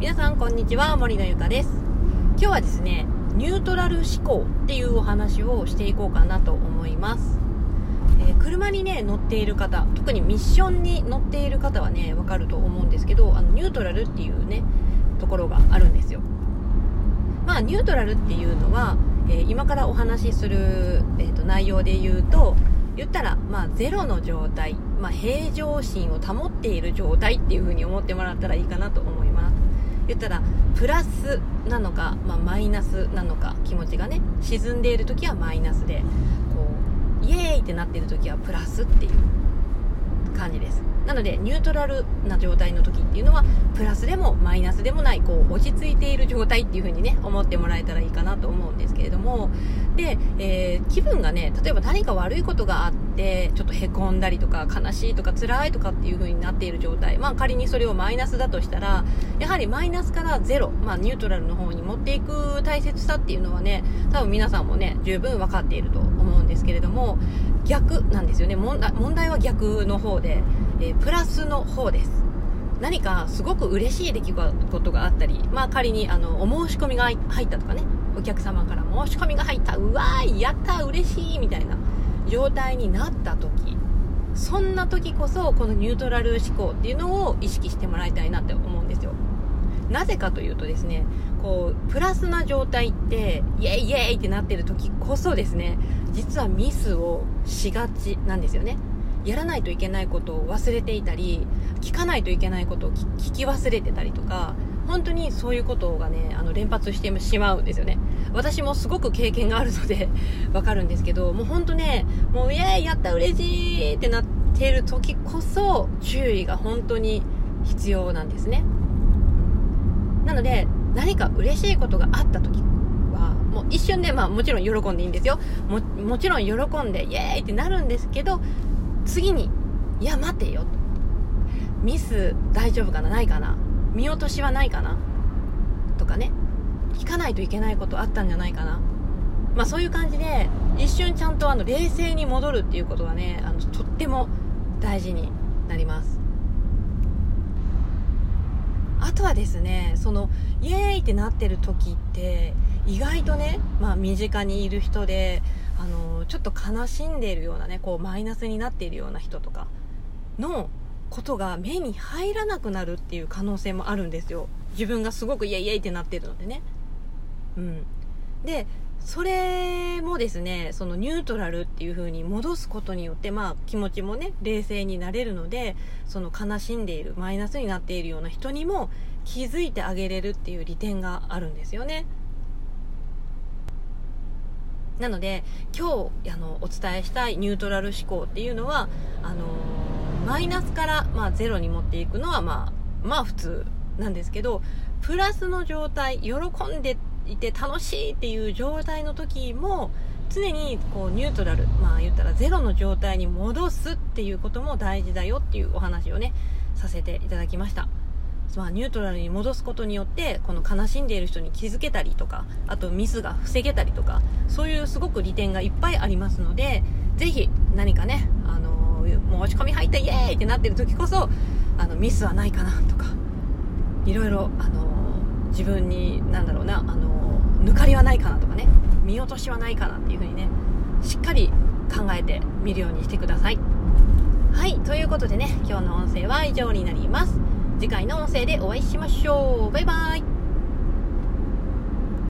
皆さんこんにちは森のゆかです。今日はですねニュートラル思考っていうお話をしていこうかなと思います、えー、車にね乗っている方特にミッションに乗っている方はねわかると思うんですけどあのニュートラルっていうねところがあるんですよ。まあニュートラルっていうのは、えー、今からお話しする、えーと、内容で言うと言ったら、まあ、ゼロの状態、まあ、平常心を保っている状態っていう風に思ってもらったらいいかなと思います。言ったらプラスなのか、まあ、マイナスなのか気持ちがね沈んでいる時はマイナスでこうイエーイってなっている時はプラスっていう。感じです。なのでニュートラルな状態の時っていうのはプラスでもマイナスでもないこう落ち着いている状態っていう風にね思ってもらえたらいいかなと思うんですけれども。で、えー、気分がね例えば何か悪いことがあってちょっとへこんだりとか悲しいとか辛いとかっていう風になっている状態。まあ仮にそれをマイナスだとしたらやはりマイナスからゼロ、まあ、ニュートラルの方に持っていく大切さっていうのはね多分皆さんもね十分分かっていると思うんですけれども。逆なんですよね。問題は逆の方でえー、プラスの方です。何かすごく嬉しい出来事があったり、まあ、仮にあのお申し込みが入ったとかね。お客様から申し込みが入った。うわーいやった嬉しいみたいな状態になった時。そんな時こそこのニュートラル思考っていうのを意識してもらいたいなって思う。なぜかというとですねこうプラスな状態ってイエイイエイってなってる時こそですね実はミスをしがちなんですよね。やらないといけないことを忘れていたり聞かないといけないことを聞き忘れてたりとか本当にそういうことがねあの連発してしまうんですよね。私もすごく経験があるのでわかるんですけどもう本当ねもうイエイやった嬉しいってなっている時こそ注意が本当に必要なんですね。なので何か嬉しいことがあった時はもう一瞬で、まあ、もちろん喜んでいいんですよ。ももちろん喜んでイエーイってなるんですけど次にいや待てよ。ミス大丈夫かな？ないかな？見落としはないかな？とかね。聞かないといけないことあったんじゃないかな？まあそういう感じで一瞬ちゃんとあの冷静に戻るっていうことがねあのとっても大事になります。とはですねそのイエーイってなってる時って意外とね、まあ、身近にいる人であのちょっと悲しんでいるようなねこうマイナスになっているような人とかのことが目に入らなくなるっていう可能性もあるんですよ。自分がすごくイエイイエイってなってるのでね。うん。でそれもですねそのニュートラルっていう風に戻すことによってまあ気持ちもね冷静になれるのでその悲しんでいるマイナスになっているような人にも気づいてあげれるっていう利点があるんですよね。なので今日あのお伝えしたいニュートラル思考っていうのはあのマイナスから、まあ、ゼロに持っていくのは、まあ、まあ普通なんですけどプラスの状態喜んでいて楽しいっていう状態の時も常にこうニュートラルまあ言ったらゼロの状態に戻すっていうことも大事だよっていうお話をねさせていただきました。まあ、ニュートラルに戻すことによってこの悲しんでいる人に気づけたりとかあとミスが防げたりとかそういうすごく利点がいっぱいありますのでぜひ何かね、あのー、申し込み入ったイエーイってなってる時こそあのミスはないかなとかいろいろ、あのー、自分に何だろうな、あの、抜かりはないかなとかね見落としはないかなっていう風にねしっかり考えてみるようにしてください。はいということでね今日の音声は以上になります。次回の音声でお会いしましょう。バイバイ。